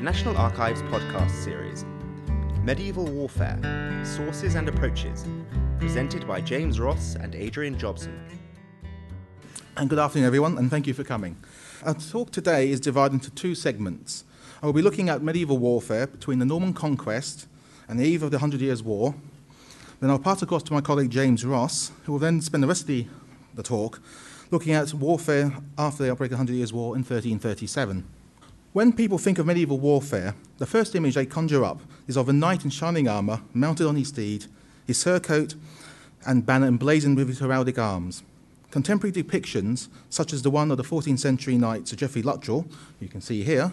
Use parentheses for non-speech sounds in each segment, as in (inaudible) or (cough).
the National Archives podcast series, Medieval Warfare Sources and Approaches, presented by James Ross and Adrian Jobson. And good afternoon, everyone, and thank you for coming. Our talk today is divided into two segments. I will be looking at medieval warfare between the Norman conquest and the eve of the Hundred Years' War. Then I'll pass across to my colleague James Ross, who will then spend the rest of the, the talk looking at warfare after the outbreak of the Hundred Years' War in 1337. When people think of medieval warfare, the first image they conjure up is of a knight in shining armour, mounted on his steed, his surcoat and banner emblazoned with his heraldic arms. Contemporary depictions, such as the one of the 14th century knight Sir Geoffrey Luttrell, you can see here,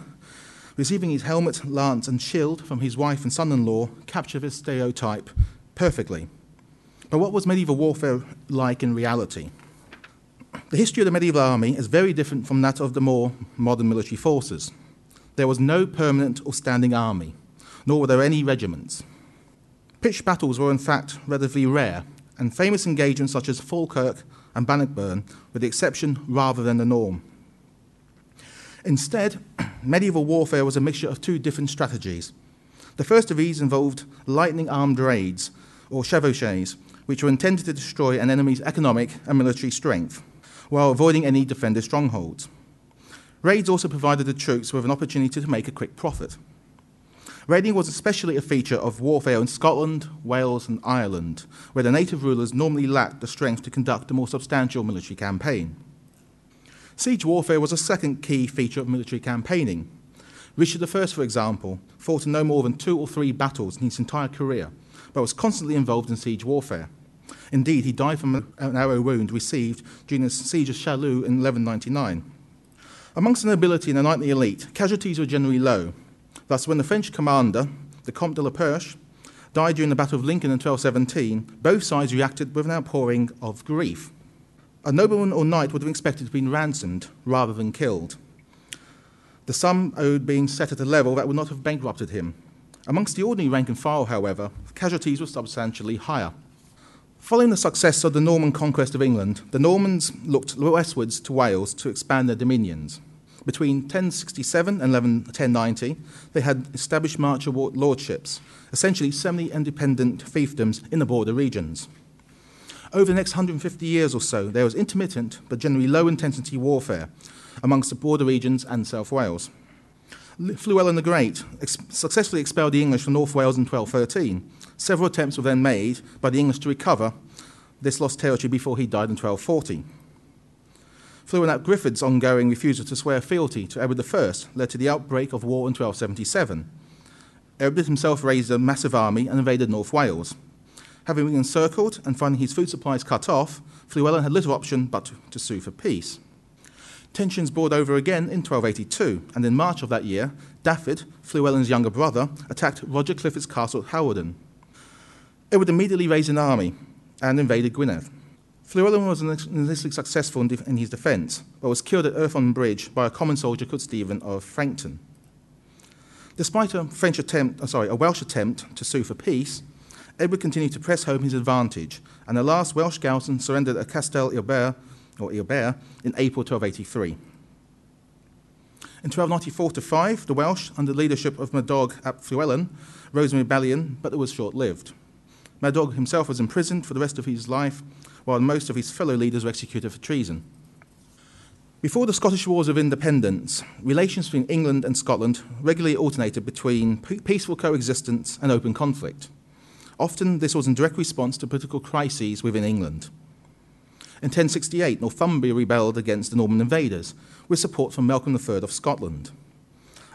receiving his helmet, lance, and shield from his wife and son in law, capture this stereotype perfectly. But what was medieval warfare like in reality? The history of the medieval army is very different from that of the more modern military forces. There was no permanent or standing army, nor were there any regiments. Pitched battles were in fact relatively rare, and famous engagements such as Falkirk and Bannockburn were the exception rather than the norm. Instead, (clears throat) medieval warfare was a mixture of two different strategies. The first of these involved lightning armed raids, or chevauchées, which were intended to destroy an enemy's economic and military strength, while avoiding any defender strongholds. Raids also provided the troops with an opportunity to make a quick profit. Raiding was especially a feature of warfare in Scotland, Wales, and Ireland, where the native rulers normally lacked the strength to conduct a more substantial military campaign. Siege warfare was a second key feature of military campaigning. Richard I, for example, fought in no more than two or three battles in his entire career, but was constantly involved in siege warfare. Indeed, he died from an arrow wound received during the siege of Chalus in 1199. Amongst the nobility and the knightly elite, casualties were generally low. Thus, when the French commander, the Comte de la Perche, died during the Battle of Lincoln in 1217, both sides reacted with an outpouring of grief. A nobleman or knight would have expected to have been ransomed rather than killed. The sum owed being set at a level that would not have bankrupted him. Amongst the ordinary rank and file, however, casualties were substantially higher. Following the success of the Norman conquest of England, the Normans looked westwards to Wales to expand their dominions. Between 1067 and 1090, they had established marcher lordships, essentially semi independent fiefdoms in the border regions. Over the next 150 years or so, there was intermittent but generally low intensity warfare amongst the border regions and South Wales. Llewellyn the Great ex- successfully expelled the English from North Wales in 1213. Several attempts were then made by the English to recover this lost territory before he died in 1240. Ap Gruffudd's ongoing refusal to swear fealty to Edward I led to the outbreak of war in 1277. Edward himself raised a massive army and invaded North Wales. Having been encircled and finding his food supplies cut off, Llewellyn had little option but to, sue for peace. Tensions boiled over again in 1282, and in March of that year, Dafydd, Llewellyn's younger brother, attacked Roger Clifford's castle at Hawarden. Edward immediately raised an army and invaded Gwynedd. Llewellyn was initially successful in, his defence, but was killed at Irfon Bridge by a common soldier called Stephen of Frankton. Despite a French attempt, oh, sorry, a Welsh attempt to sue for peace, Edward continued to press home his advantage, and the last Welsh garrison surrendered at Castel Ilbert, or Ilbert, in April 1283. In 1294 5, the Welsh, under the leadership of Madog ap Llewellyn, rose in rebellion, but it was short lived. Madog himself was imprisoned for the rest of his life, while most of his fellow leaders were executed for treason. Before the Scottish Wars of Independence, relations between England and Scotland regularly alternated between peaceful coexistence and open conflict. Often, this was in direct response to political crises within England. In 1068, Northumbria rebelled against the Norman invaders, with support from Malcolm III of Scotland.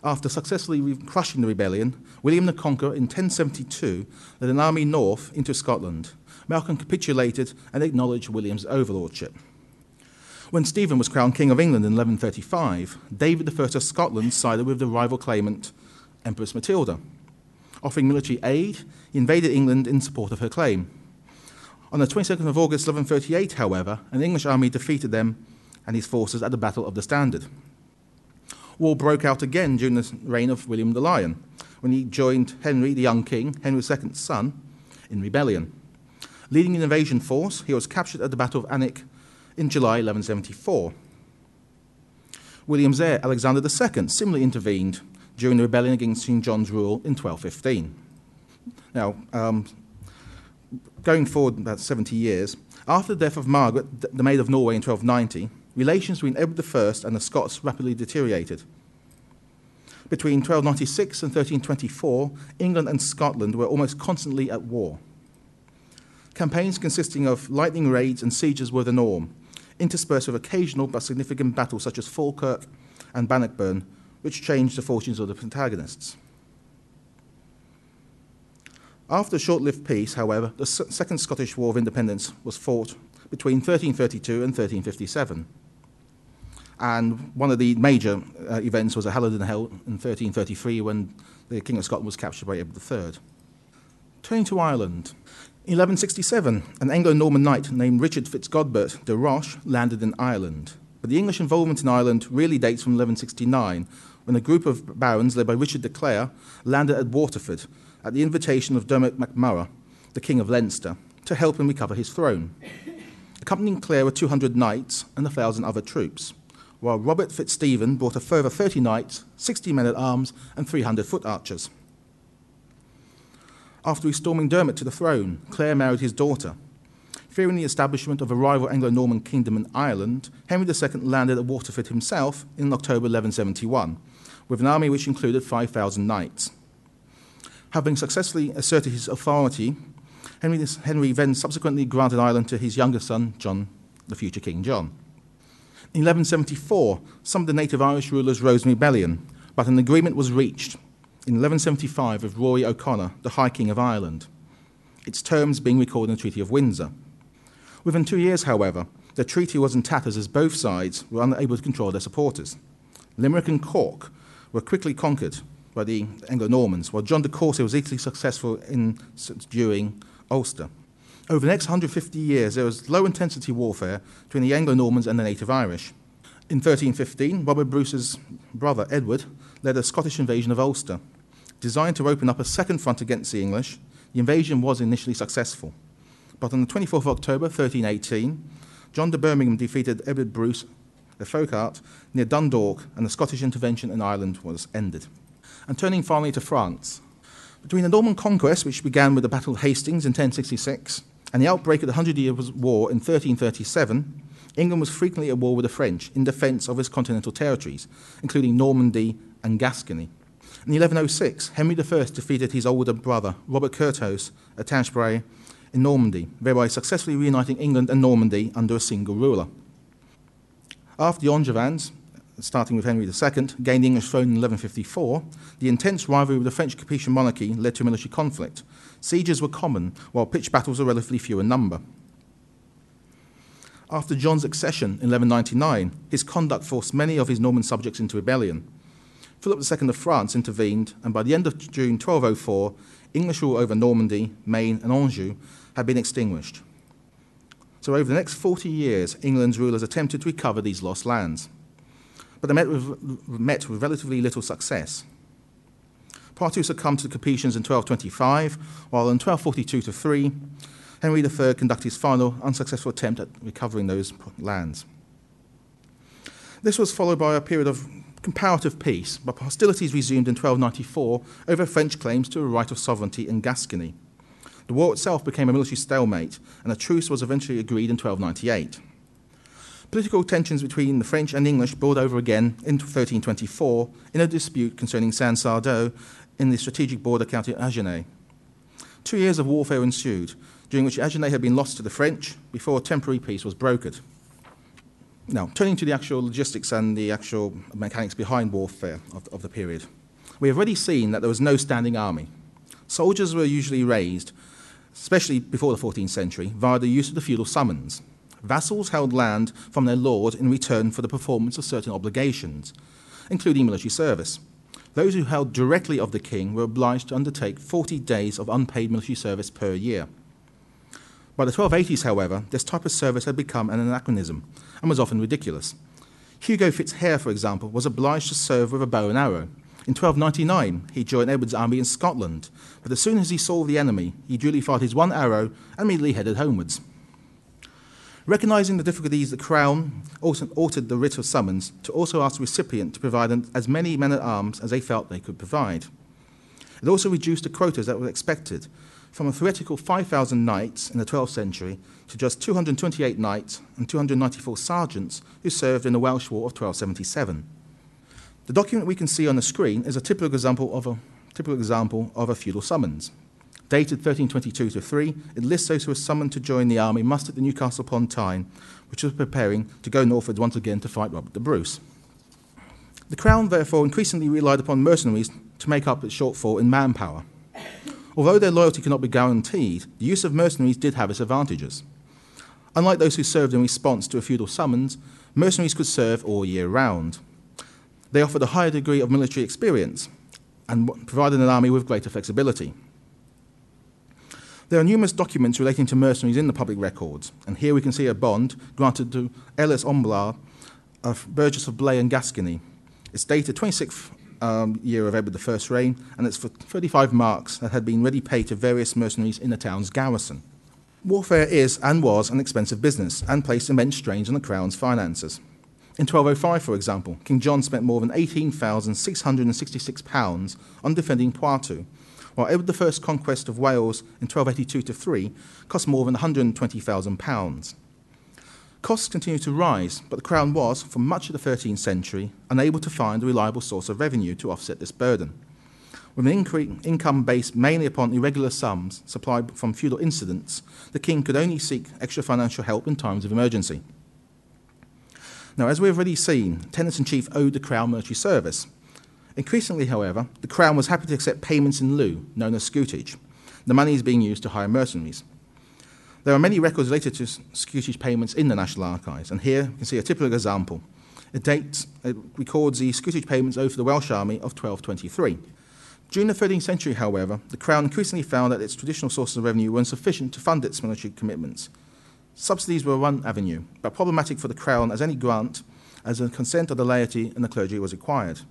After successfully crushing the rebellion, William the Conqueror in 1072 led an army north into Scotland. Malcolm capitulated and acknowledged William's overlordship. When Stephen was crowned King of England in 1135, David I of Scotland sided with the rival claimant, Empress Matilda. Offering military aid, he invaded England in support of her claim. On the 22nd of August 1138, however, an English army defeated them and his forces at the Battle of the Standard. War broke out again during the reign of William the Lion, when he joined Henry, the young king, Henry II's son, in rebellion. Leading an invasion force, he was captured at the Battle of Alnwick in July 1174. William's heir, Alexander II, similarly intervened during the rebellion against King John's rule in 1215. Now, um, going forward about 70 years, after the death of Margaret, the Maid of Norway in 1290, relations between Edward I and the Scots rapidly deteriorated. Between 1296 and 1324, England and Scotland were almost constantly at war. Campaigns consisting of lightning raids and sieges were the norm, interspersed with occasional but significant battles such as Falkirk and Bannockburn, which changed the fortunes of the protagonists. After a short lived peace, however, the Second Scottish War of Independence was fought between 1332 and 1357. And one of the major uh, events was at Halidon Hill in 1333 when the King of Scotland was captured by Edward III. Turning to Ireland, in 1167, an Anglo Norman knight named Richard Fitzgodbert de Roche landed in Ireland. But the English involvement in Ireland really dates from 1169, when a group of barons led by Richard de Clare landed at Waterford at the invitation of Dermot MacMurrough, the King of Leinster, to help him recover his throne. Accompanying Clare were 200 knights and 1,000 other troops, while Robert Fitzstephen brought a further 30 knights, 60 men at arms, and 300 foot archers. After restoring Dermot to the throne, Clare married his daughter. Fearing the establishment of a rival Anglo Norman kingdom in Ireland, Henry II landed at Waterford himself in October 1171, with an army which included 5,000 knights. Having successfully asserted his authority, Henry, Henry then subsequently granted Ireland to his younger son, John, the future King John. In 1174, some of the native Irish rulers rose in rebellion, but an agreement was reached in 1175 of Rory O'Connor, the High King of Ireland, its terms being recorded in the Treaty of Windsor. Within two years, however, the treaty was in tatters as both sides were unable to control their supporters. Limerick and Cork were quickly conquered, by the Anglo Normans, while John de Courcy was equally successful in subduing Ulster. Over the next 150 years, there was low intensity warfare between the Anglo Normans and the native Irish. In 1315, Robert Bruce's brother Edward led a Scottish invasion of Ulster. Designed to open up a second front against the English, the invasion was initially successful. But on the 24th of October 1318, John de Birmingham defeated Edward Bruce, the Faughart, near Dundalk, and the Scottish intervention in Ireland was ended and turning finally to France. Between the Norman conquest, which began with the Battle of Hastings in 1066, and the outbreak of the Hundred Years' War in 1337, England was frequently at war with the French in defence of its continental territories, including Normandy and Gascony. In 1106, Henry I defeated his older brother, Robert Curthose, at Tinchebray in Normandy, thereby successfully reuniting England and Normandy under a single ruler. After the Angevins, starting with Henry II, gained the English throne in 1154, the intense rivalry with the French Capetian monarchy led to military conflict. Sieges were common, while pitched battles were relatively few in number. After John's accession in 1199, his conduct forced many of his Norman subjects into rebellion. Philip II of France intervened, and by the end of June 1204, English rule over Normandy, Maine, and Anjou had been extinguished. So, over the next 40 years, England's rulers attempted to recover these lost lands but they met with, met with relatively little success. Poitou succumbed to the Capetians in 1225, while in 1242 3, Henry III conducted his final unsuccessful attempt at recovering those lands. This was followed by a period of comparative peace, but hostilities resumed in 1294 over French claims to a right of sovereignty in Gascony. The war itself became a military stalemate, and a truce was eventually agreed in 1298. Political tensions between the French and English boiled over again in 1324 in a dispute concerning Saint-Sardos in the strategic border county of Agenais. Two years of warfare ensued, during which Agenais had been lost to the French before a temporary peace was brokered. Now, turning to the actual logistics and the actual mechanics behind warfare of, of the period. We have already seen that there was no standing army. Soldiers were usually raised, especially before the 14th century, via the use of the feudal summons vassals held land from their lord in return for the performance of certain obligations, including military service. Those who held directly of the king were obliged to undertake 40 days of unpaid military service per year. By the 1280s, however, this type of service had become an anachronism and was often ridiculous. Hugo Fitzhare, for example, was obliged to serve with a bow and arrow. In 1299, he joined Edward's army in Scotland, but as soon as he saw the enemy, he duly fired his one arrow and immediately headed homewards. Recognising the difficulties, the Crown also altered the writ of summons to also ask the recipient to provide as many men at arms as they felt they could provide. It also reduced the quotas that were expected from a theoretical 5,000 knights in the 12th century to just 228 knights and 294 sergeants who served in the Welsh War of 1277. The document we can see on the screen is a typical example of a, typical example of a feudal summons. Dated 1322 to 3, it lists those who were summoned to join the army mustered at Newcastle upon Tyne, which was preparing to go northwards once again to fight Robert the Bruce. The Crown therefore increasingly relied upon mercenaries to make up its shortfall in manpower. Although their loyalty could not be guaranteed, the use of mercenaries did have its advantages. Unlike those who served in response to a feudal summons, mercenaries could serve all year round. They offered a higher degree of military experience and provided an army with greater flexibility. There are numerous documents relating to mercenaries in the public records, and here we can see a bond granted to Ellis Omblard, a Burgess of Blaye and Gascony. It's dated 26th um, year of Edward I's reign, and it's for 35 marks that had been ready paid to various mercenaries in the town's garrison. Warfare is and was an expensive business and placed immense strains on the crown's finances. In 1205, for example, King John spent more than £18,666 on defending Poitou, while Edward I's conquest of Wales in 1282 3 cost more than £120,000. Costs continued to rise, but the Crown was, for much of the 13th century, unable to find a reliable source of revenue to offset this burden. With an incre- income based mainly upon irregular sums supplied from feudal incidents, the king could only seek extra financial help in times of emergency. Now, as we have already seen, tenants in chief owed the Crown military service. Increasingly, however, the Crown was happy to accept payments in lieu, known as scutage. The money is being used to hire mercenaries. There are many records related to scutage payments in the National Archives, and here you can see a typical example. It dates, it uh, records the scutage payments owed for the Welsh Army of 1223. During the 13th century, however, the Crown increasingly found that its traditional sources of revenue were insufficient to fund its military commitments. Subsidies were one avenue, but problematic for the Crown as any grant, as the consent of the laity and the clergy was required.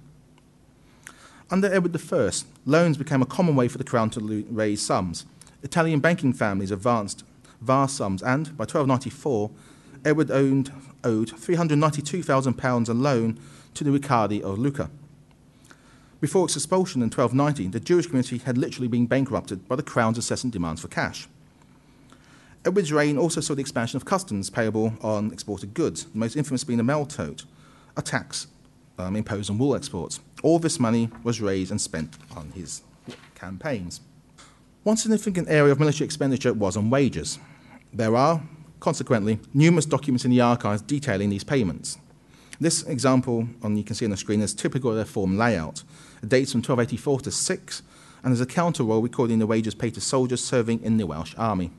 Under Edward I, loans became a common way for the Crown to raise sums. Italian banking families advanced vast sums, and by 1294, Edward owned, owed £392,000 alone to the Riccardi of Lucca. Before its expulsion in 1290, the Jewish community had literally been bankrupted by the crown's incessant demands for cash. Edward's reign also saw the expansion of customs payable on exported goods, the most infamous being the maltote, a tax um, imposed on wool exports. All this money was raised and spent on his campaigns. One significant area of military expenditure was on wages. There are, consequently, numerous documents in the archives detailing these payments. This example, on you can see on the screen, is typical of their form layout. It dates from 1284 to 6, and there's a counter roll recording the wages paid to soldiers serving in the Welsh army.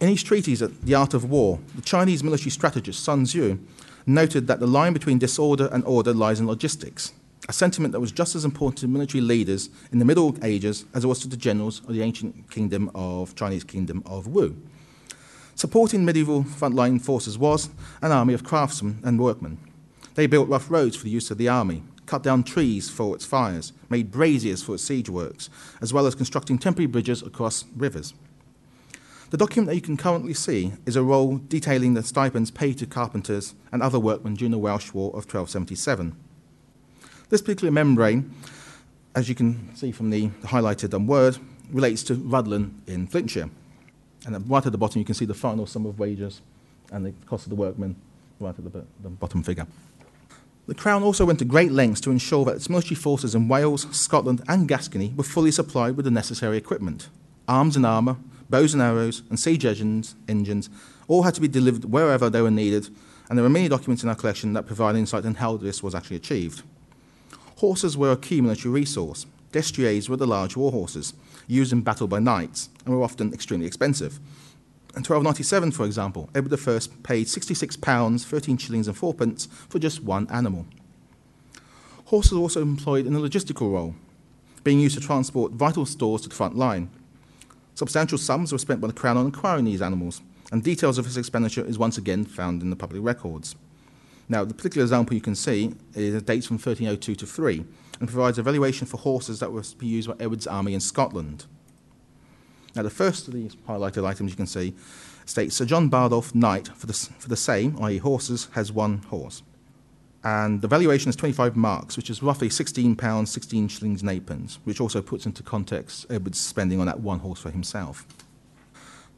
In his treatise, The Art of War, the Chinese military strategist Sun Tzu noted that the line between disorder and order lies in logistics, a sentiment that was just as important to military leaders in the Middle Ages as it was to the generals of the ancient kingdom of Chinese kingdom of Wu. Supporting medieval frontline forces was an army of craftsmen and workmen. They built rough roads for the use of the army, cut down trees for its fires, made braziers for its siege works, as well as constructing temporary bridges across rivers. The document that you can currently see is a roll detailing the stipends paid to carpenters and other workmen during the Welsh War of 1277. This particular membrane, as you can see from the highlighted um, word, relates to Rhuddlan in Flintshire. And right at the bottom, you can see the final sum of wages and the cost of the workmen right at the, the bottom figure. The Crown also went to great lengths to ensure that its military forces in Wales, Scotland, and Gascony were fully supplied with the necessary equipment. Arms and armour, bows and arrows, and siege engines, engines all had to be delivered wherever they were needed, and there are many documents in our collection that provide insight on how this was actually achieved. Horses were a key military resource. Destriers were the large war horses, used in battle by knights and were often extremely expensive. In 1297, for example, Edward I paid £66, 13 shillings and fourpence for just one animal. Horses were also employed in a logistical role, being used to transport vital stores to the front line. Substantial sums were spent by the Crown on acquiring these animals, and details of this expenditure is once again found in the public records. Now, the particular example you can see is dates from 1302 to 3 and provides a valuation for horses that were to be used by Edward's army in Scotland. Now, the first of these highlighted items you can see states Sir John Bardolph, Knight, for the, for the same, i.e., horses, has one horse. And the valuation is 25 marks, which is roughly £16, 16 shillings and 8 pence, which also puts into context Edward's spending on that one horse for himself.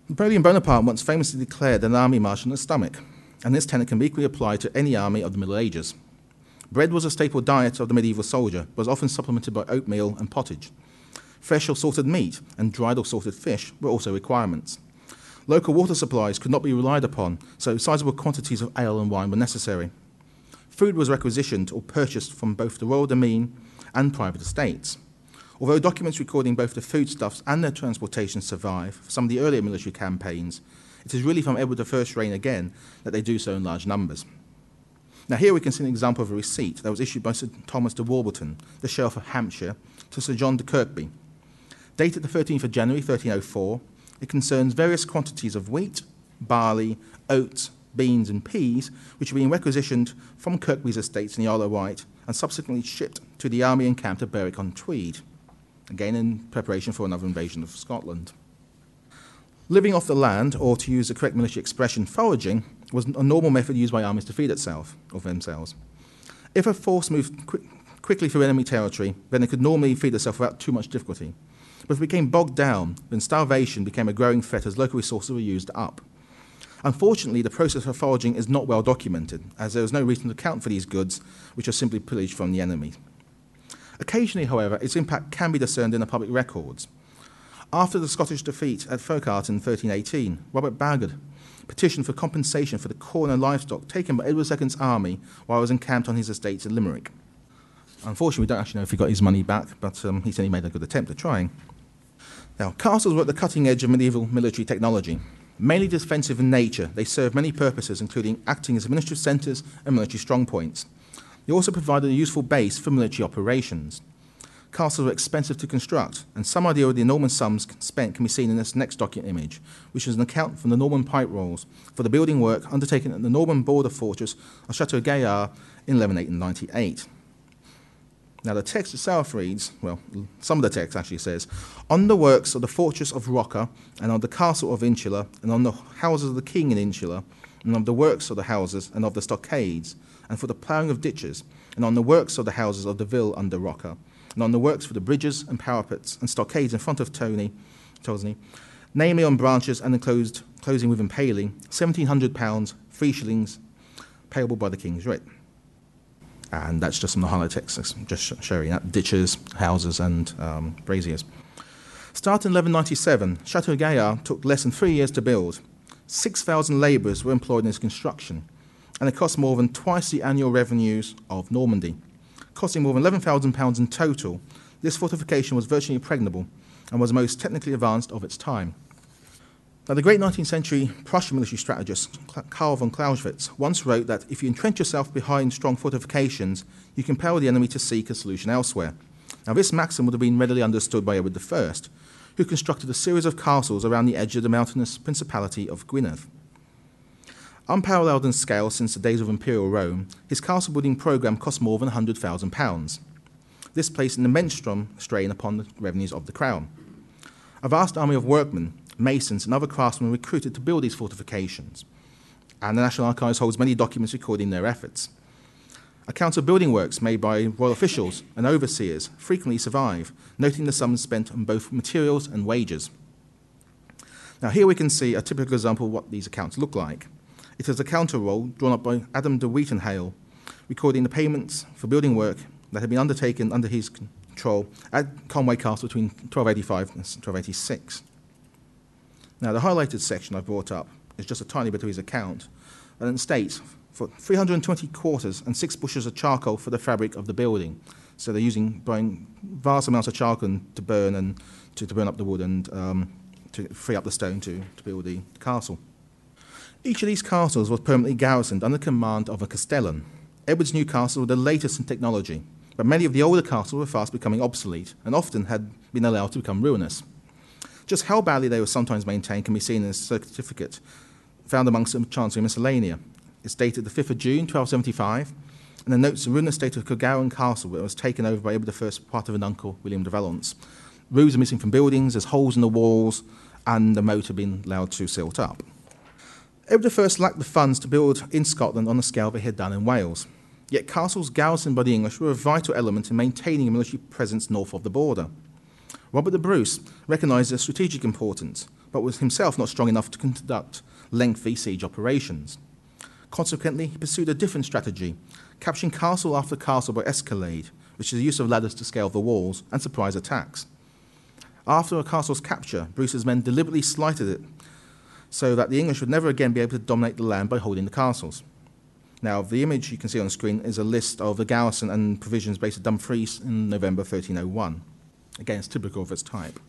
Napoleon Bonaparte once famously declared an army march on the stomach, and this tenet can be equally applied to any army of the Middle Ages. Bread was a staple diet of the medieval soldier, but was often supplemented by oatmeal and pottage. Fresh or salted meat and dried or salted fish were also requirements. Local water supplies could not be relied upon, so sizable quantities of ale and wine were necessary. Food was requisitioned or purchased from both the royal demesne and private estates. Although documents recording both the foodstuffs and their transportation survive for some of the earlier military campaigns, it is really from Edward I's reign again that they do so in large numbers. Now, here we can see an example of a receipt that was issued by Sir Thomas de Warblington, the Sheriff of Hampshire, to Sir John de Kirkby. Dated the 13th of January 1304, it concerns various quantities of wheat, barley, oats, beans, and peas, which are being requisitioned from Kirkby's estates in the Isle of Wight and subsequently shipped to the army encamped at Berwick on Tweed, again in preparation for another invasion of Scotland. Living off the land, or to use the correct military expression, foraging, was a normal method used by armies to feed itself or themselves. If a force moved qu- quickly through enemy territory, then it could normally feed itself without too much difficulty. But if it became bogged down, then starvation became a growing threat as local resources were used up. Unfortunately, the process of foraging is not well documented, as there is no reason to account for these goods, which are simply pillaged from the enemy. Occasionally, however, its impact can be discerned in the public records. After the Scottish defeat at Faughart in 1318, Robert Bagod petitioned for compensation for the corn and livestock taken by Edward II's army while he was encamped on his estates in Limerick. Unfortunately, we don't actually know if he got his money back, but um, he said he made a good attempt at trying. Now, castles were at the cutting edge of medieval military technology. Mainly defensive in nature, they served many purposes, including acting as administrative centres and military strongpoints. They also provided a useful base for military operations castles were expensive to construct, and some idea of the enormous sums spent can be seen in this next document image, which is an account from the Norman pipe rolls for the building work undertaken at the Norman border fortress of Chateau Gaillard in 1198. Now, the text itself reads well, some of the text actually says, On the works of the fortress of Rocca, and on the castle of Insula, and on the houses of the king in Insula, and on the works of the houses, and of the stockades, and for the ploughing of ditches, and on the works of the houses of the ville under Rocca, and on the works for the bridges and parapets and stockades in front of Tony, Tosney, namely on branches and enclosed, closing with impaling, £1,700, three shillings, payable by the King's writ. And that's just from the highlight text, just showing that ditches, houses, and um, braziers. Starting in 1197, Chateau Gaillard took less than three years to build. 6,000 labourers were employed in its construction, and it cost more than twice the annual revenues of Normandy costing more than £11,000 in total, this fortification was virtually impregnable and was the most technically advanced of its time. Now, the great 19th century Prussian military strategist Karl von Clausewitz once wrote that if you entrench yourself behind strong fortifications, you compel the enemy to seek a solution elsewhere. Now, this maxim would have been readily understood by Edward I, who constructed a series of castles around the edge of the mountainous principality of Gwynedd. Unparalleled in scale since the days of Imperial Rome, his castle building programme cost more than £100,000. This placed an immense strain upon the revenues of the crown. A vast army of workmen, masons, and other craftsmen were recruited to build these fortifications, and the National Archives holds many documents recording their efforts. Accounts of building works made by royal officials and overseers frequently survive, noting the sums spent on both materials and wages. Now, here we can see a typical example of what these accounts look like. It is a counter roll drawn up by Adam de Wetenhale, recording the payments for building work that had been undertaken under his control at Conway Castle between 1285 and 1286. Now, the highlighted section I've brought up is just a tiny bit of his account, and it states for 320 quarters and six bushels of charcoal for the fabric of the building. So they're using buying vast amounts of charcoal to burn and to, to burn up the wood and um, to free up the stone to, to build the castle. Each of these castles was permanently garrisoned under command of a castellan. Edward's new castle was the latest in technology, but many of the older castles were fast becoming obsolete and often had been allowed to become ruinous. Just how badly they were sometimes maintained can be seen in a certificate found amongst the Chancery Miscellanea. It's dated the 5th of June, 1275, and it notes the ruinous state of Kilgarran Castle, where it was taken over by Edward I, part of an uncle, William de Valence. Roofs are missing from buildings, there's holes in the walls, and the moat had been allowed to silt up. Edward I lacked the funds to build in Scotland on the scale they had done in Wales. Yet castles garrisoned by the English were a vital element in maintaining a military presence north of the border. Robert the Bruce recognised their strategic importance, but was himself not strong enough to conduct lengthy siege operations. Consequently, he pursued a different strategy, capturing castle after castle by escalade, which is the use of ladders to scale the walls, and surprise attacks. After a castle's capture, Bruce's men deliberately slighted it so that the English would never again be able to dominate the land by holding the castles. Now, the image you can see on the screen is a list of the garrison and provisions based at Dumfries in November 1301. Again, it's typical of its type.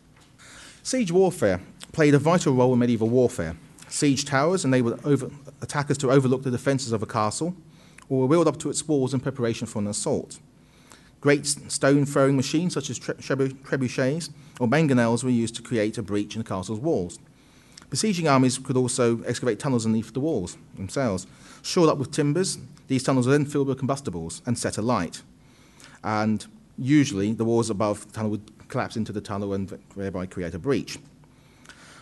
Siege warfare played a vital role in medieval warfare. Siege towers enabled over, attackers to overlook the defences of a castle or were wheeled up to its walls in preparation for an assault. Great stone throwing machines such as trebuchets or mangonels were used to create a breach in the castle's walls. Besieging armies could also excavate tunnels underneath the walls themselves. Shored up with timbers, these tunnels were then filled with combustibles and set alight. And usually the walls above the tunnel would collapse into the tunnel and thereby create a breach.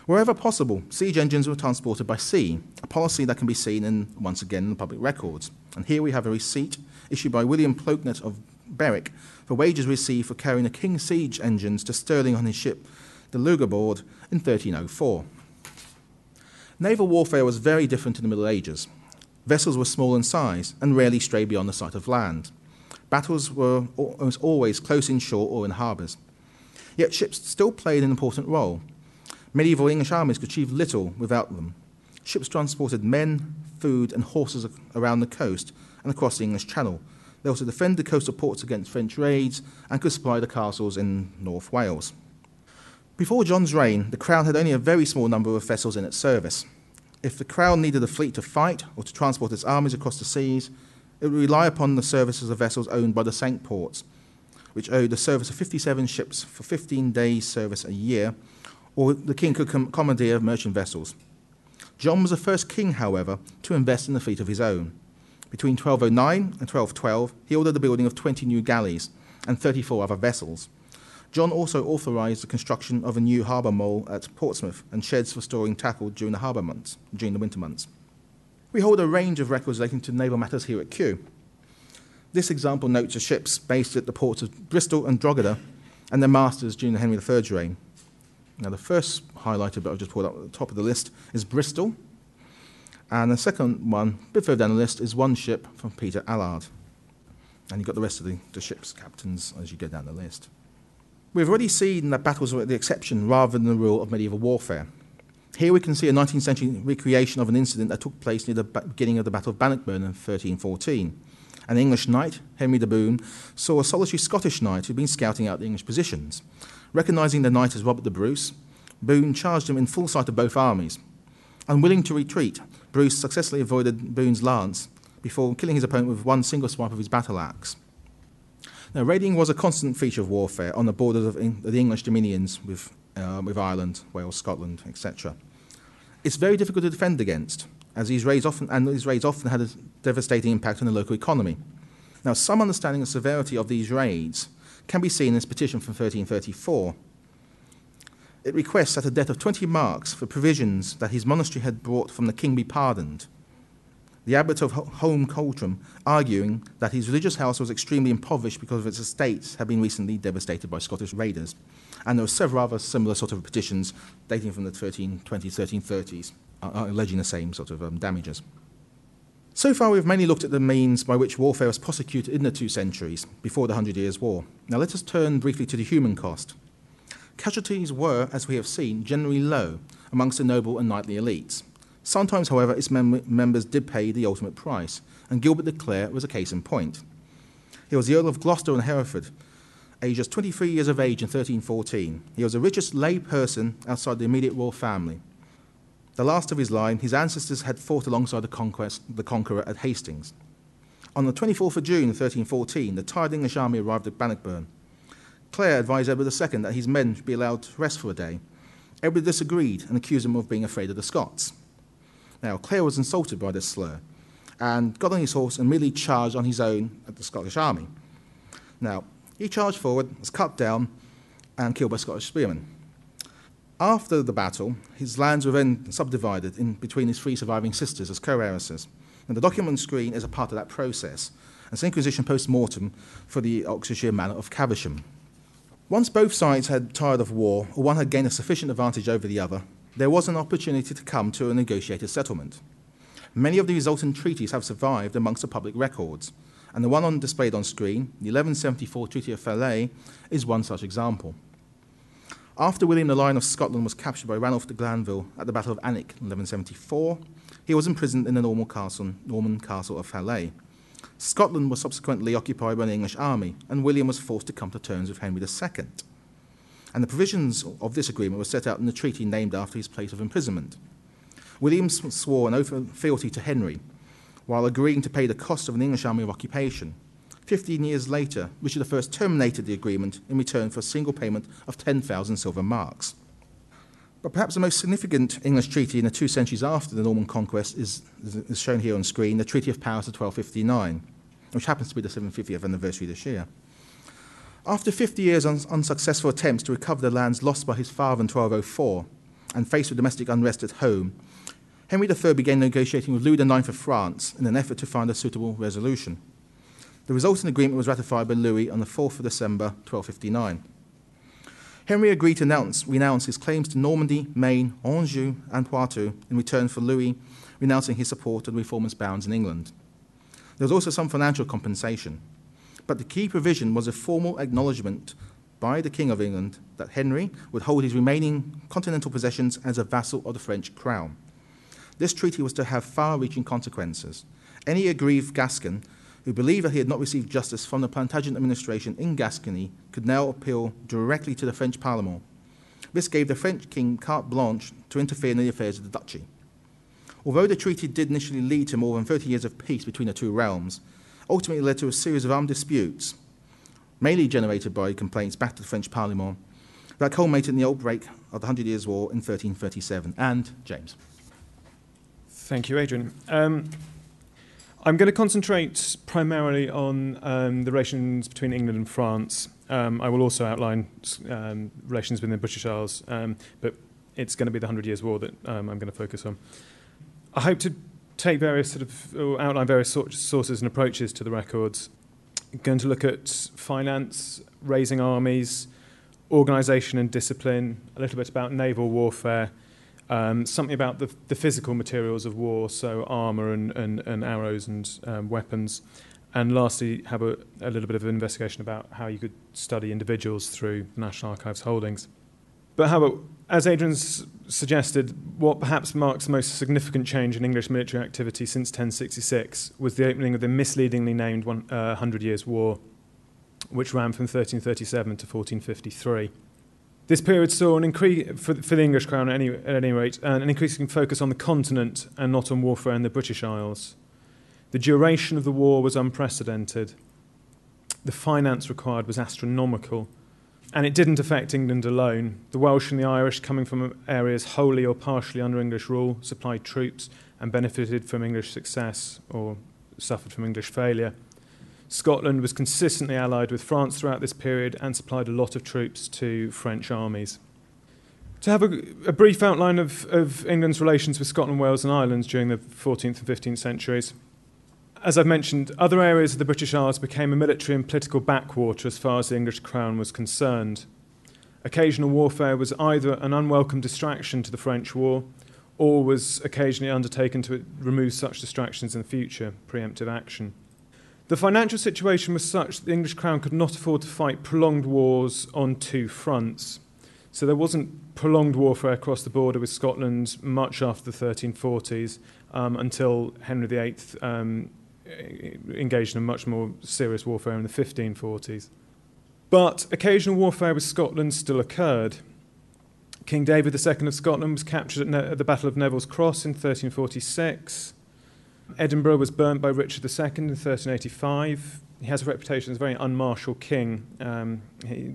Wherever possible, siege engines were transported by sea, a policy that can be seen in, once again in the public records. And here we have a receipt issued by William Plokenet of Berwick for wages received for carrying the King's siege engines to Stirling on his ship, the Lugabord, in 1304. Naval warfare was very different in the Middle Ages. Vessels were small in size and rarely strayed beyond the sight of land. Battles were almost always close inshore or in harbours. Yet ships still played an important role. Medieval English armies could achieve little without them. Ships transported men, food, and horses around the coast and across the English Channel, they also defended coastal ports against French raids and could supply the castles in North Wales. Before John's reign, the Crown had only a very small number of vessels in its service. If the Crown needed a fleet to fight or to transport its armies across the seas, it would rely upon the services of vessels owned by the Cinque Ports, which owed a service of 57 ships for 15 days' service a year, or the king could com- commandeer merchant vessels. John was the first king, however, to invest in a fleet of his own. Between 1209 and 1212, he ordered the building of 20 new galleys and 34 other vessels. John also authorized the construction of a new harbour mole at Portsmouth and sheds for storing tackle during the harbour months, during the winter months. We hold a range of records relating to naval matters here at Kew. This example notes the ships based at the ports of Bristol and Drogheda and their masters during the Henry III's reign. Now, the first highlighted, but I've just pulled up at the top of the list, is Bristol, and the second one, a bit further down the list, is one ship from Peter Allard. And you've got the rest of the, the ship's captains as you go down the list. We've already seen that battles were the exception rather than the rule of medieval warfare. Here we can see a 19th century recreation of an incident that took place near the beginning of the Battle of Bannockburn in 1314. An English knight, Henry de Bohun, saw a solitary Scottish knight who'd been scouting out the English positions. Recognizing the knight as Robert the Bruce, Bohun charged him in full sight of both armies. Unwilling to retreat, Bruce successfully avoided Bohun's lance before killing his opponent with one single swipe of his battle axe. Now, raiding was a constant feature of warfare on the borders of the English dominions with, uh, with Ireland, Wales, Scotland, etc. It's very difficult to defend against, as these raids often, and these raids often had a devastating impact on the local economy. Now, some understanding of the severity of these raids can be seen in this petition from 1334, it requests that a debt of 20 marks for provisions that his monastery had brought from the king be pardoned. The abbot of Holm Cultram, arguing that his religious house was extremely impoverished because of its estates had been recently devastated by Scottish raiders. And there were several other similar sort of petitions dating from the 1320s, 1330s, uh, uh, alleging the same sort of um, damages. So far, we've mainly looked at the means by which warfare was prosecuted in the two centuries before the Hundred Years' War. Now, let us turn briefly to the human cost. Casualties were, as we have seen, generally low amongst the noble and knightly elites. Sometimes, however, its mem- members did pay the ultimate price, and Gilbert de Clare was a case in point. He was the Earl of Gloucester and Hereford, aged just 23 years of age in 1314. He was the richest lay person outside the immediate royal family. The last of his line, his ancestors had fought alongside the, conquest, the conqueror at Hastings. On the 24th of June 1314, the tired English army arrived at Bannockburn. Clare advised Edward II that his men should be allowed to rest for a day. Edward disagreed and accused him of being afraid of the Scots. Now, Clare was insulted by this slur and got on his horse and immediately charged on his own at the Scottish army. Now, he charged forward, was cut down, and killed by Scottish spearmen. After the battle, his lands were then subdivided in between his three surviving sisters as co heiresses. And the document screen is a part of that process. It's Inquisition post mortem for the Oxfordshire manor of Caversham. Once both sides had tired of war, or one had gained a sufficient advantage over the other, there was an opportunity to come to a negotiated settlement. Many of the resultant treaties have survived amongst the public records, and the one on displayed on screen, the 1174 Treaty of Falaise, is one such example. After William the Lion of Scotland was captured by Ranulph de Glanville at the Battle of Alnwick in 1174, he was imprisoned in the castle, Norman castle of Falaise. Scotland was subsequently occupied by the English army, and William was forced to come to terms with Henry II. And the provisions of this agreement were set out in the treaty named after his place of imprisonment. William swore an oath of fealty to Henry, while agreeing to pay the cost of an English army of occupation. Fifteen years later, Richard I terminated the agreement in return for a single payment of 10,000 silver marks. But perhaps the most significant English treaty in the two centuries after the Norman conquest is, is shown here on screen, the Treaty of Paris of 1259, which happens to be the 750th anniversary this year. After 50 years' of unsuccessful attempts to recover the lands lost by his father in 1204 and faced with domestic unrest at home, Henry III began negotiating with Louis IX of France in an effort to find a suitable resolution. The resulting agreement was ratified by Louis on the 4th of December 1259. Henry agreed to announce, renounce his claims to Normandy, Maine, Anjou, and Poitou in return for Louis renouncing his support of the reformist bounds in England. There was also some financial compensation, but the key provision was a formal acknowledgement by the King of England that Henry would hold his remaining continental possessions as a vassal of the French crown. This treaty was to have far reaching consequences. Any aggrieved Gascon who believed that he had not received justice from the Plantagenet administration in Gascony, could now appeal directly to the French Parliament. This gave the French king carte blanche to interfere in the affairs of the duchy. Although the treaty did initially lead to more than 30 years of peace between the two realms, ultimately led to a series of armed disputes, mainly generated by complaints back to the French Parliament, that culminated in the outbreak of the Hundred Years' War in 1337. And James. Thank you, Adrian. Um, I'm going to concentrate primarily on um, the relations between England and France. Um, I will also outline um, relations within the British Isles, um, but it's going to be the Hundred Years' War that um, I'm going to focus on. I hope to take various sort of outline various sources and approaches to the records. Going to look at finance, raising armies, organisation and discipline, a little bit about naval warfare, um, something about the, the physical materials of war, so armour and, and, and arrows and um, weapons. And lastly, have a, a little bit of an investigation about how you could study individuals through the National Archives holdings. But how about, as Adrian's suggested, what perhaps marks the most significant change in English military activity since 1066 was the opening of the misleadingly named one, uh, Hundred Years' War, which ran from 1337 to 1453. This period saw an increase, for, for the English crown at any, at any rate, an increasing focus on the continent and not on warfare in the British Isles. The duration of the war was unprecedented. The finance required was astronomical. And it didn't affect England alone. The Welsh and the Irish, coming from areas wholly or partially under English rule, supplied troops and benefited from English success or suffered from English failure. Scotland was consistently allied with France throughout this period and supplied a lot of troops to French armies. To have a, a brief outline of, of England's relations with Scotland, Wales, and Ireland during the 14th and 15th centuries. As I've mentioned, other areas of the British Isles became a military and political backwater as far as the English crown was concerned. Occasional warfare was either an unwelcome distraction to the French war or was occasionally undertaken to remove such distractions in the future, preemptive action. The financial situation was such that the English crown could not afford to fight prolonged wars on two fronts. So there wasn't prolonged warfare across the border with Scotland much after the 1340s um, until Henry VIII um, engaged in a much more serious warfare in the 1540s. But occasional warfare with Scotland still occurred. King David II of Scotland was captured at, ne- at the Battle of Neville's Cross in 1346. Edinburgh was burnt by Richard II in 1385. He has a reputation as a very unmartial king. Um,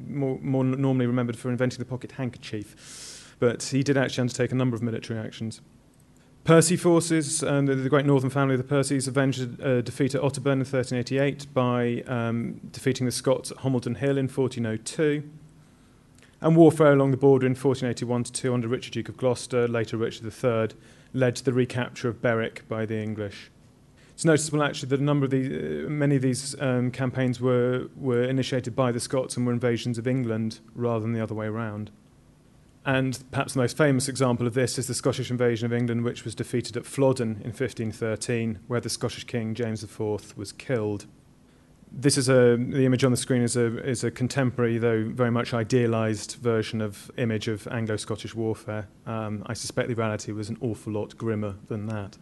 more, more normally remembered for inventing the pocket handkerchief, but he did actually undertake a number of military actions. Percy forces, um, the, the, great northern family of the Percys, avenged a defeat at Otterburn in 1388 by um, defeating the Scots at Homildon Hill in 1402. And warfare along the border in 1481 to 2 under Richard Duke of Gloucester, later Richard III, led to the recapture of Berwick by the English. It's noticeable actually that a number of these, uh, many of these um, campaigns were, were initiated by the Scots and were invasions of England rather than the other way around. And perhaps the most famous example of this is the Scottish invasion of England, which was defeated at Flodden in 1513, where the Scottish King James IV was killed. This is a the image on the screen is a is a contemporary, though very much idealised version of image of Anglo-Scottish warfare. Um, I suspect the reality was an awful lot grimmer than that.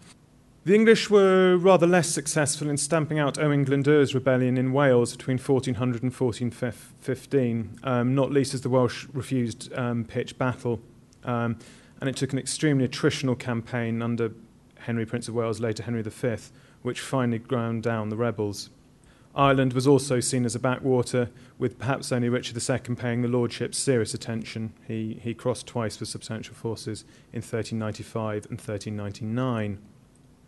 The English were rather less successful in stamping out Owain Glyndwr's rebellion in Wales between 1400 and 1415, um, not least as the Welsh refused um, pitched battle. Um, and it took an extremely attritional campaign under Henry, Prince of Wales, later Henry V, which finally ground down the rebels. Ireland was also seen as a backwater, with perhaps only Richard II paying the lordship serious attention. He, he crossed twice with substantial forces in 1395 and 1399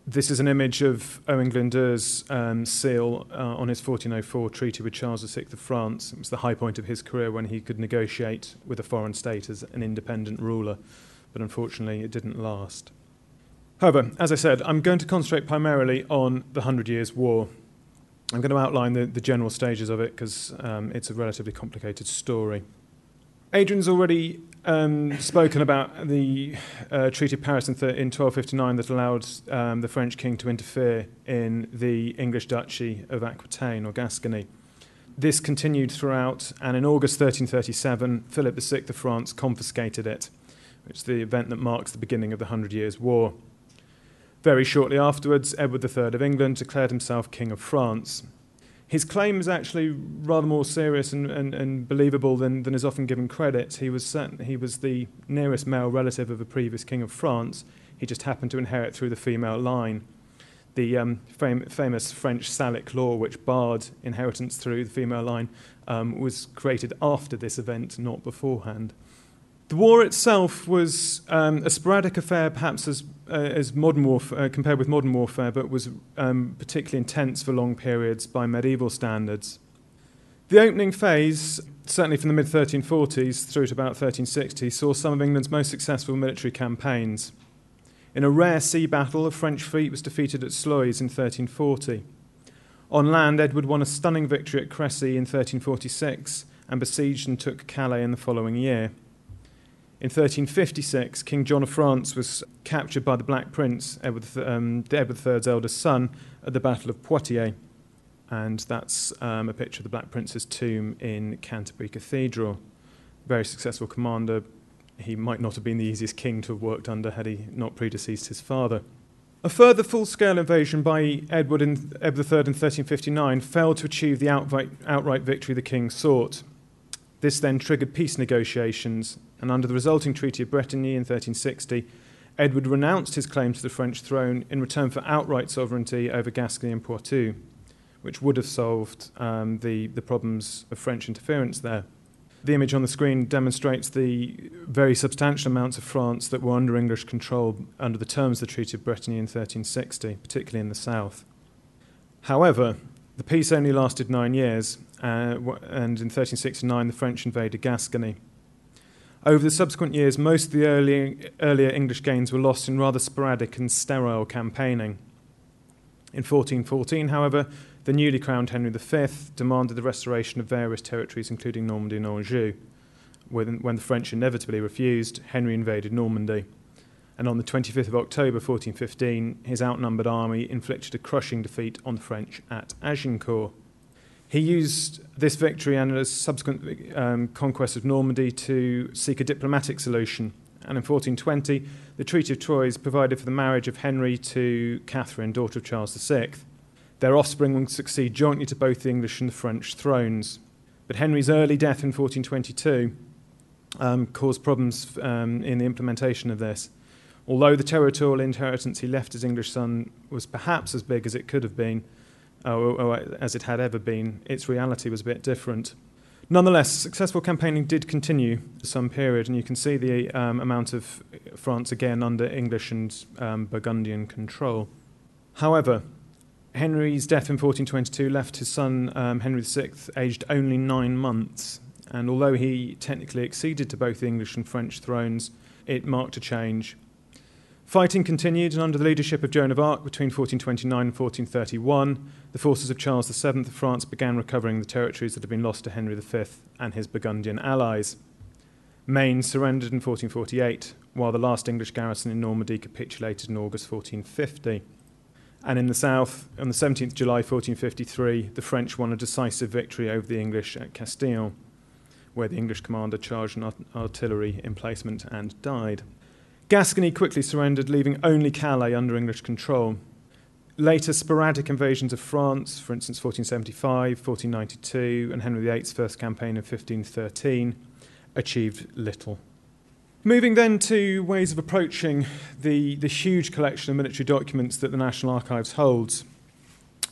this is an image of Owain Glyndwr's um, seal uh, on his 1404 treaty with Charles VI of France. It was the high point of his career when he could negotiate with a foreign state as an independent ruler, but unfortunately it didn't last. However, as I said, I'm going to concentrate primarily on the Hundred Years' War. I'm going to outline the, the general stages of it because um, it's a relatively complicated story. Adrian's already um, spoken about the uh, Treaty of Paris in, th- in 1259 that allowed um, the French king to interfere in the English duchy of Aquitaine or Gascony. This continued throughout, and in August 1337, Philip VI of France confiscated it, which is the event that marks the beginning of the Hundred Years' War. Very shortly afterwards, Edward III of England declared himself King of France, his claim is actually rather more serious and, and, and believable than, than is often given credit. He was, certain, he was the nearest male relative of a previous king of France. He just happened to inherit through the female line. The um, fam- famous French Salic law, which barred inheritance through the female line, um, was created after this event, not beforehand. The war itself was um, a sporadic affair, perhaps as, uh, as modern warfare, uh, compared with modern warfare, but was um, particularly intense for long periods by medieval standards. The opening phase, certainly from the mid 1340s through to about 1360, saw some of England's most successful military campaigns. In a rare sea battle, a French fleet was defeated at Sluys in 1340. On land, Edward won a stunning victory at Crécy in 1346 and besieged and took Calais in the following year. In 1356, King John of France was captured by the Black Prince, Edward, um, Edward III's eldest son, at the Battle of Poitiers. And that's um, a picture of the Black Prince's tomb in Canterbury Cathedral. Very successful commander. He might not have been the easiest king to have worked under had he not predeceased his father. A further full scale invasion by Edward, in, Edward III in 1359 failed to achieve the outright, outright victory the king sought. This then triggered peace negotiations, and under the resulting Treaty of Bretigny in 1360, Edward renounced his claim to the French throne in return for outright sovereignty over Gascony and Poitou, which would have solved um, the, the problems of French interference there. The image on the screen demonstrates the very substantial amounts of France that were under English control under the terms of the Treaty of Bretigny in 1360, particularly in the south. However, the peace only lasted nine years, uh, and in 1369 the French invaded Gascony. Over the subsequent years, most of the early, earlier English gains were lost in rather sporadic and sterile campaigning. In 1414, however, the newly crowned Henry V demanded the restoration of various territories, including Normandy and Anjou. When, when the French inevitably refused, Henry invaded Normandy. And on the 25th of October 1415, his outnumbered army inflicted a crushing defeat on the French at Agincourt. He used this victory and a subsequent um, conquest of Normandy to seek a diplomatic solution. And in 1420, the Treaty of Troyes provided for the marriage of Henry to Catherine, daughter of Charles VI. Their offspring would succeed jointly to both the English and the French thrones. But Henry's early death in 1422 um, caused problems um, in the implementation of this. Although the territorial inheritance he left his English son was perhaps as big as it could have been, as it had ever been, its reality was a bit different. Nonetheless, successful campaigning did continue for some period, and you can see the um, amount of France again under English and um, Burgundian control. However, Henry's death in 1422 left his son um, Henry VI aged only nine months, and although he technically acceded to both the English and French thrones, it marked a change. Fighting continued, and under the leadership of Joan of Arc between 1429 and 1431, the forces of Charles VII of France began recovering the territories that had been lost to Henry V and his Burgundian allies. Maine surrendered in 1448, while the last English garrison in Normandy capitulated in August 1450. And in the south, on the 17th July 1453, the French won a decisive victory over the English at Castillon, where the English commander charged an artillery emplacement and died. Gascony quickly surrendered, leaving only Calais under English control. Later, sporadic invasions of France, for instance 1475, 1492, and Henry VIII's first campaign of 1513, achieved little. Moving then to ways of approaching the, the huge collection of military documents that the National Archives holds.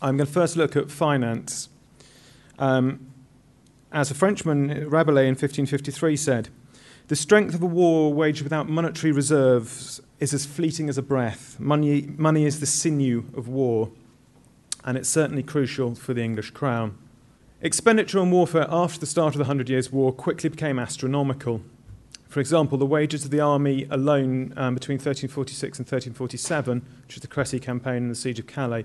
I'm going to first look at finance. Um, as a Frenchman, Rabelais in 1553 said, The strength of a war waged without monetary reserves is as fleeting as a breath. Money, money is the sinew of war, and it's certainly crucial for the English crown. Expenditure on warfare after the start of the Hundred Years' War quickly became astronomical. For example, the wages of the army alone um, between 1346 and 1347, which is the Crécy campaign and the Siege of Calais,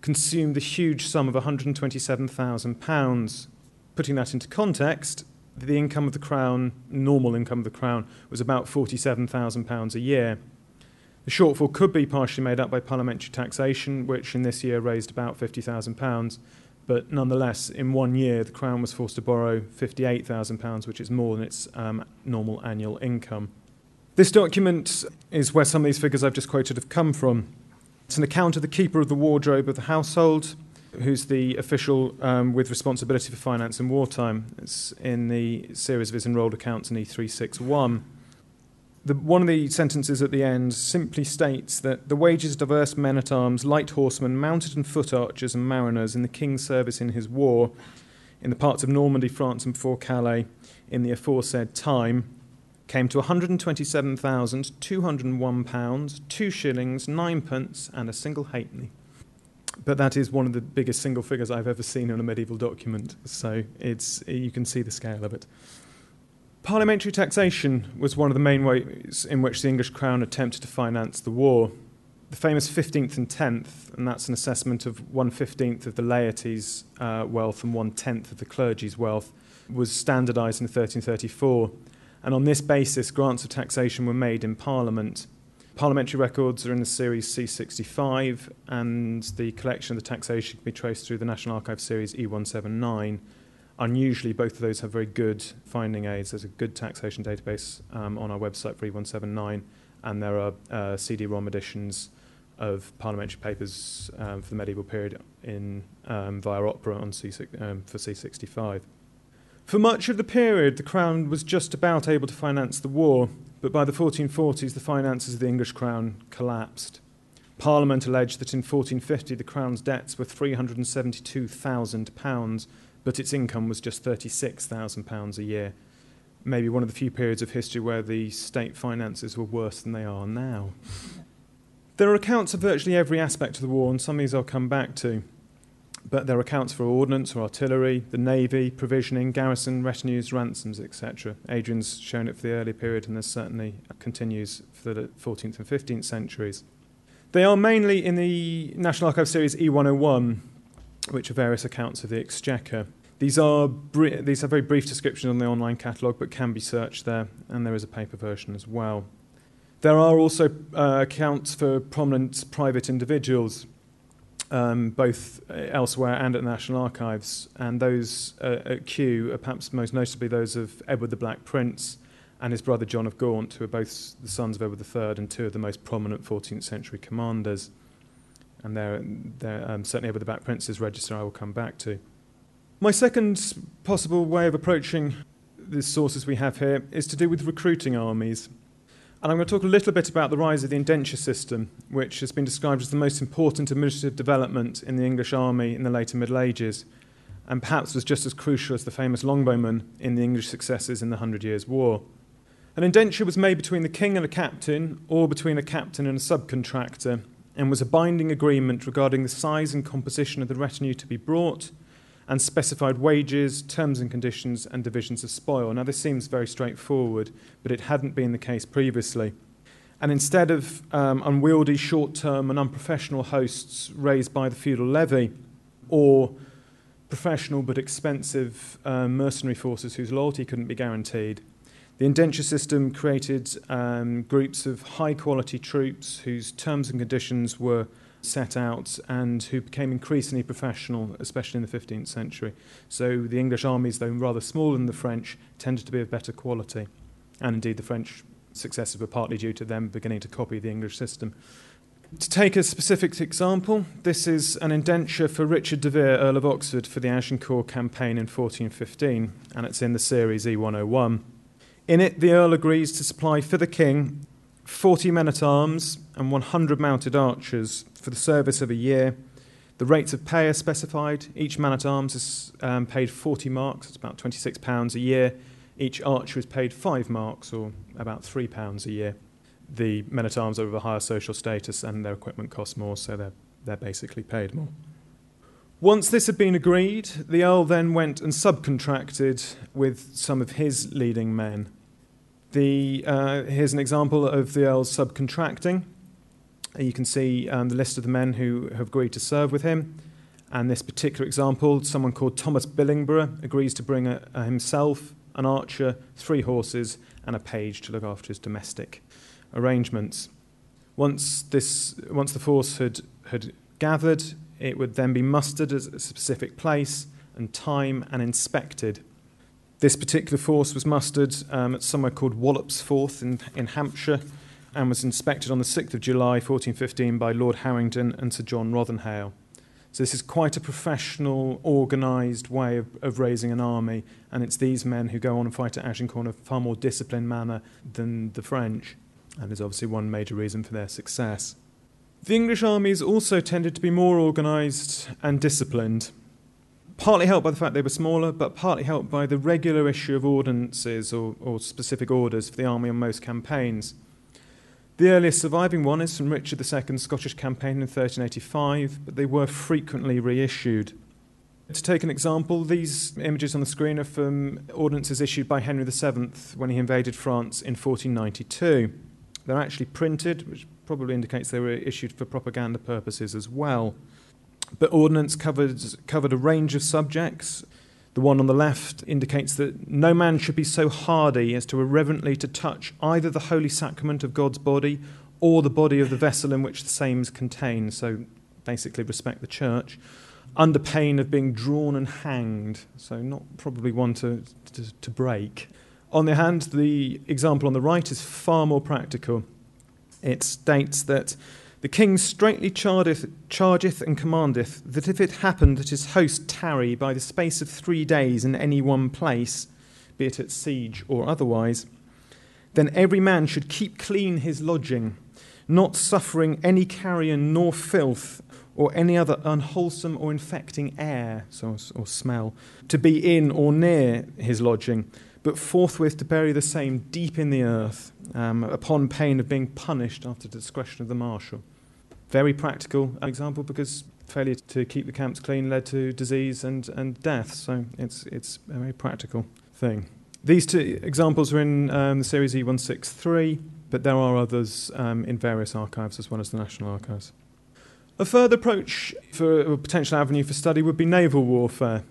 consumed the huge sum of £127,000. Putting that into context, the income of the Crown, normal income of the Crown, was about £47,000 a year. The shortfall could be partially made up by parliamentary taxation, which in this year raised about £50,000 but nonetheless, in one year, the Crown was forced to borrow £58,000, which is more than its um, normal annual income. This document is where some of these figures I've just quoted have come from. It's an account of the keeper of the wardrobe of the household, who's the official um, with responsibility for finance in wartime. It's in the series of his enrolled accounts in E361 the, one of the sentences at the end simply states that the wages of diverse men at arms, light horsemen, mounted and foot archers, and mariners in the king's service in his war, in the parts of Normandy, France, and before Calais, in the aforesaid time, came to £127,201, two shillings, ninepence, and a single halfpenny. But that is one of the biggest single figures I've ever seen in a medieval document, so it's, you can see the scale of it. Parliamentary taxation was one of the main ways in which the English Crown attempted to finance the war. The famous 15th and 10th, and that's an assessment of one fifteenth of the laity's uh, wealth and one tenth of the clergy's wealth, was standardised in 1334. And on this basis, grants of taxation were made in Parliament. Parliamentary records are in the series C65, and the collection of the taxation can be traced through the National Archive series E179 unusually, both of those have very good finding aids. There's a good taxation database um, on our website for E179, and there are uh, CD-ROM editions of parliamentary papers um, for the medieval period in um, via opera on C, um, for C65. For much of the period, the crown was just about able to finance the war, but by the 1440s, the finances of the English crown collapsed. Parliament alleged that in 1450 the crown's debts were £372,000 but its income was just £36,000 a year. Maybe one of the few periods of history where the state finances were worse than they are now. There are accounts of virtually every aspect of the war, and some of these I'll come back to. But there are accounts for ordnance or artillery, the navy, provisioning, garrison, retinues, ransoms, etc. Adrian's shown it for the early period, and this certainly continues for the 14th and 15th centuries. They are mainly in the National Archive series E101, which are various accounts of the Exchequer. These are, these are very brief descriptions on the online catalogue, but can be searched there, and there is a paper version as well. There are also uh, accounts for prominent private individuals, um, both elsewhere and at National Archives, and those uh, at Kew are perhaps most notably those of Edward the Black Prince and his brother John of Gaunt, who are both the sons of Edward III and two of the most prominent 14th century commanders and they're, they're um, certainly over the Black Prince's register I will come back to. My second possible way of approaching the sources we have here is to do with recruiting armies. And I'm going to talk a little bit about the rise of the indenture system, which has been described as the most important administrative development in the English army in the later Middle Ages, and perhaps was just as crucial as the famous longbowmen in the English successes in the Hundred Years' War. An indenture was made between the king and a captain, or between a captain and a subcontractor, and was a binding agreement regarding the size and composition of the retinue to be brought and specified wages, terms and conditions, and divisions of spoil. Now, this seems very straightforward, but it hadn't been the case previously. And instead of um, unwieldy, short term, and unprofessional hosts raised by the feudal levy, or professional but expensive uh, mercenary forces whose loyalty couldn't be guaranteed, the indenture system created um, groups of high quality troops whose terms and conditions were set out and who became increasingly professional, especially in the 15th century. So the English armies, though rather smaller than the French, tended to be of better quality. And indeed, the French successes were partly due to them beginning to copy the English system. To take a specific example, this is an indenture for Richard de Vere, Earl of Oxford, for the Agincourt campaign in 1415, and it's in the series E101. In it, the Earl agrees to supply for the King 40 men at arms and 100 mounted archers for the service of a year. The rates of pay are specified. Each man at arms is um, paid 40 marks, it's about £26 a year. Each archer is paid 5 marks, or about £3 a year. The men at arms are of a higher social status and their equipment costs more, so they're, they're basically paid more. Once this had been agreed, the Earl then went and subcontracted with some of his leading men the, uh, here's an example of the Earl's subcontracting. You can see um, the list of the men who have agreed to serve with him. And this particular example, someone called Thomas Billingborough agrees to bring a, a himself, an archer, three horses, and a page to look after his domestic arrangements. Once, this, once the force had, had gathered, it would then be mustered at a specific place and time and inspected. This particular force was mustered um, at somewhere called Wallopsforth in, in Hampshire and was inspected on the 6th of July 1415 by Lord Harrington and Sir John Rothenhale. So this is quite a professional, organised way of, of raising an army, and it's these men who go on and fight at Agincourt in a far more disciplined manner than the French, and is obviously one major reason for their success. The English armies also tended to be more organised and disciplined, partly helped by the fact they were smaller, but partly helped by the regular issue of ordinances or, or specific orders for the army on most campaigns. The earliest surviving one is from Richard II's Scottish campaign in 1385, but they were frequently reissued. To take an example, these images on the screen are from ordinances issued by Henry VII when he invaded France in 1492. They're actually printed, which probably indicates they were issued for propaganda purposes as well. But ordinance covered, covered a range of subjects. The one on the left indicates that no man should be so hardy as to irreverently to touch either the holy sacrament of God's body or the body of the vessel in which the same is contained. So basically, respect the church, under pain of being drawn and hanged. So, not probably one to, to, to break. On the hand, the example on the right is far more practical. It states that the king straightly chargeth, chargeth and commandeth that if it happen that his host tarry by the space of three days in any one place, be it at siege or otherwise, then every man should keep clean his lodging, not suffering any carrion nor filth or any other unwholesome or infecting air so, or smell to be in or near his lodging, but forthwith to bury the same deep in the earth, um, upon pain of being punished after the discretion of the marshal. Very practical example because failure to keep the camps clean led to disease and, and death. So it's, it's a very practical thing. These two examples are in um, the series E163, but there are others um, in various archives as well as the National Archives. A further approach for a potential avenue for study would be naval warfare.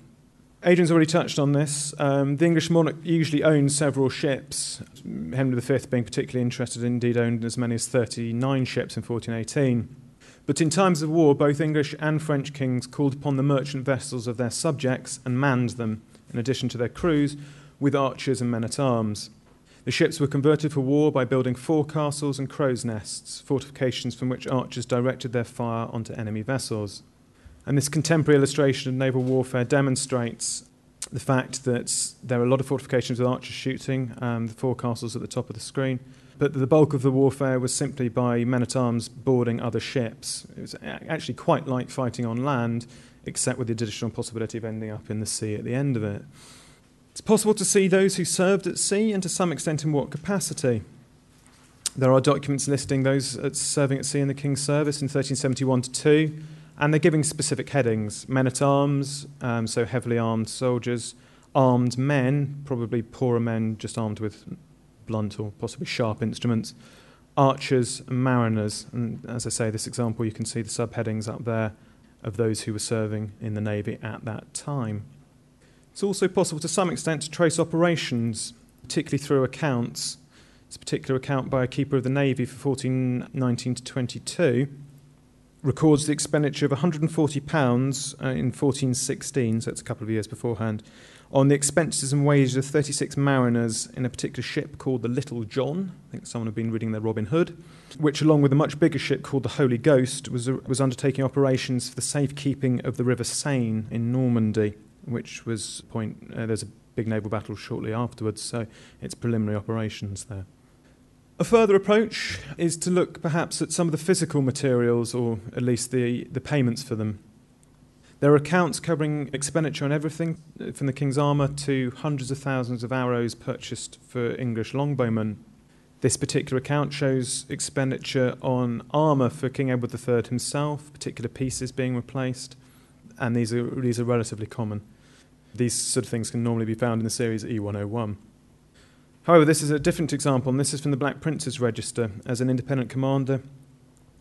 Adrian's already touched on this. Um, the English monarch usually owned several ships. Henry V, being particularly interested, indeed owned as many as 39 ships in 1418. But in times of war, both English and French kings called upon the merchant vessels of their subjects and manned them, in addition to their crews, with archers and men at arms. The ships were converted for war by building forecastles and crow's nests, fortifications from which archers directed their fire onto enemy vessels. And this contemporary illustration of naval warfare demonstrates the fact that there are a lot of fortifications with archers shooting, um, the forecastles at the top of the screen, but the bulk of the warfare was simply by men at arms boarding other ships. It was actually quite like fighting on land, except with the additional possibility of ending up in the sea at the end of it. It's possible to see those who served at sea and to some extent in what capacity. There are documents listing those serving at sea in the King's service in 1371 to 2 And they're giving specific headings men at arms, um, so heavily armed soldiers, armed men, probably poorer men just armed with blunt or possibly sharp instruments, archers, and mariners. And as I say, this example, you can see the subheadings up there of those who were serving in the Navy at that time. It's also possible to some extent to trace operations, particularly through accounts. A particular account by a keeper of the Navy for 1419 to 22 records the expenditure of £140 uh, in 1416, so it's a couple of years beforehand, on the expenses and wages of 36 mariners in a particular ship called the Little John. I think someone had been reading their Robin Hood, which, along with a much bigger ship called the Holy Ghost, was, was undertaking operations for the safekeeping of the River Seine in Normandy, which was point. Uh, there's a big naval battle shortly afterwards, so it's preliminary operations there. A further approach is to look perhaps at some of the physical materials, or at least the, the payments for them. There are accounts covering expenditure on everything, from the king's armour to hundreds of thousands of arrows purchased for English longbowmen. This particular account shows expenditure on armour for King Edward III himself, particular pieces being replaced, and these are, these are relatively common. These sort of things can normally be found in the series E101. However, this is a different example, and this is from the Black Prince's Register. As an independent commander,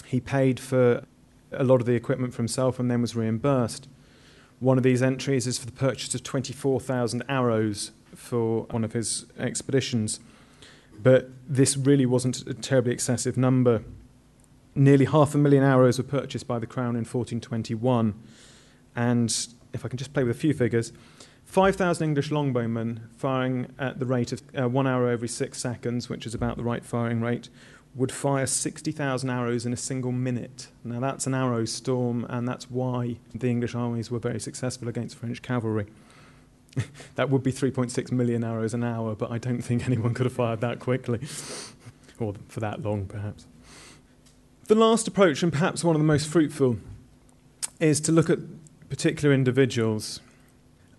he paid for a lot of the equipment for himself and then was reimbursed. One of these entries is for the purchase of 24,000 arrows for one of his expeditions. But this really wasn't a terribly excessive number. Nearly half a million arrows were purchased by the Crown in 1421. And if I can just play with a few figures, 5,000 English longbowmen firing at the rate of uh, one arrow every six seconds, which is about the right firing rate, would fire 60,000 arrows in a single minute. Now, that's an arrow storm, and that's why the English armies were very successful against French cavalry. (laughs) that would be 3.6 million arrows an hour, but I don't think anyone could have fired that quickly, (laughs) or for that long, perhaps. The last approach, and perhaps one of the most fruitful, is to look at particular individuals.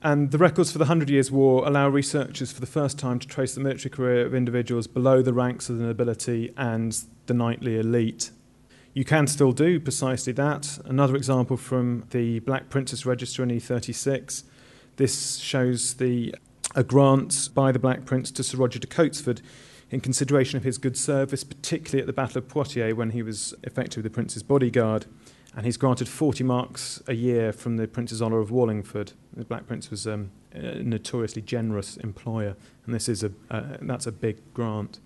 And the records for the Hundred Years' War allow researchers for the first time to trace the military career of individuals below the ranks of the nobility and the knightly elite. You can still do precisely that. Another example from the Black Prince's Register in E36. This shows the, a grant by the Black Prince to Sir Roger de Cotesford in consideration of his good service, particularly at the Battle of Poitiers when he was effectively the Prince's bodyguard and he's granted 40 marks a year from the Prince's Honour of Wallingford. The Black Prince was um, a notoriously generous employer, and this is a, uh, that's a big grant.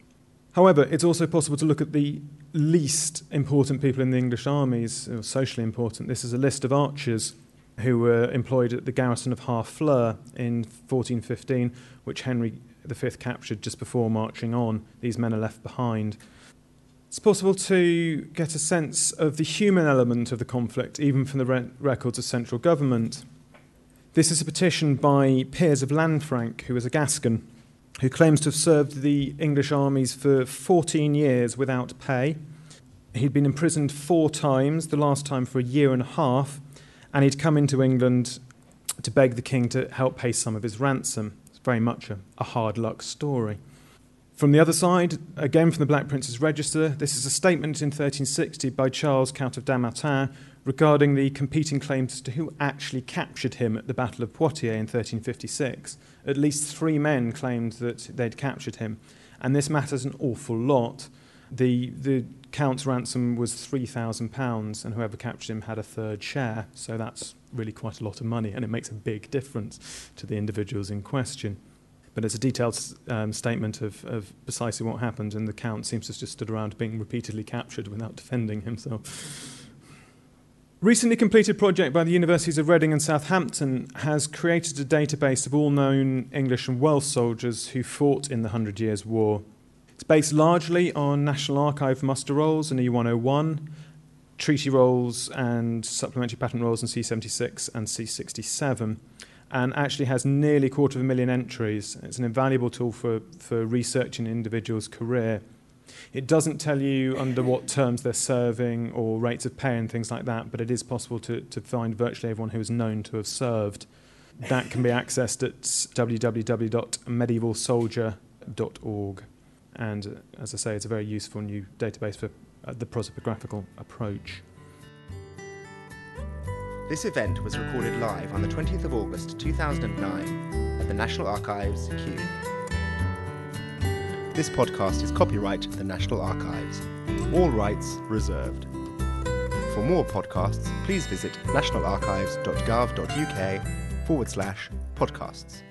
However, it's also possible to look at the least important people in the English armies, or socially important. This is a list of archers who were employed at the garrison of Harfleur in 1415, which Henry V captured just before marching on. These men are left behind. It's possible to get a sense of the human element of the conflict, even from the re- records of central government. This is a petition by Piers of Lanfranc, who was a Gascon, who claims to have served the English armies for 14 years without pay. He'd been imprisoned four times, the last time for a year and a half, and he'd come into England to beg the king to help pay some of his ransom. It's very much a, a hard luck story. From the other side, again from the Black Prince's Register, this is a statement in 1360 by Charles, Count of Dammartin, regarding the competing claims to who actually captured him at the Battle of Poitiers in 1356. At least three men claimed that they'd captured him, and this matters an awful lot. The, the Count's ransom was £3,000, and whoever captured him had a third share, so that's really quite a lot of money, and it makes a big difference to the individuals in question. But it's a detailed um, statement of, of precisely what happened, and the Count seems to have just stood around being repeatedly captured without defending himself. Recently completed project by the Universities of Reading and Southampton has created a database of all known English and Welsh soldiers who fought in the Hundred Years' War. It's based largely on National Archive muster rolls and E101, treaty rolls and supplementary patent rolls in C76 and C67 and actually has nearly a quarter of a million entries. It's an invaluable tool for, for researching an individual's career. It doesn't tell you under what terms they're serving or rates of pay and things like that, but it is possible to, to find virtually everyone who is known to have served. That can be accessed at www.medievalsoldier.org. And uh, as I say, it's a very useful new database for uh, the prosopographical approach. This event was recorded live on the 20th of August 2009 at the National Archives, Kew. This podcast is copyright the National Archives. All rights reserved. For more podcasts, please visit nationalarchives.gov.uk forward slash podcasts.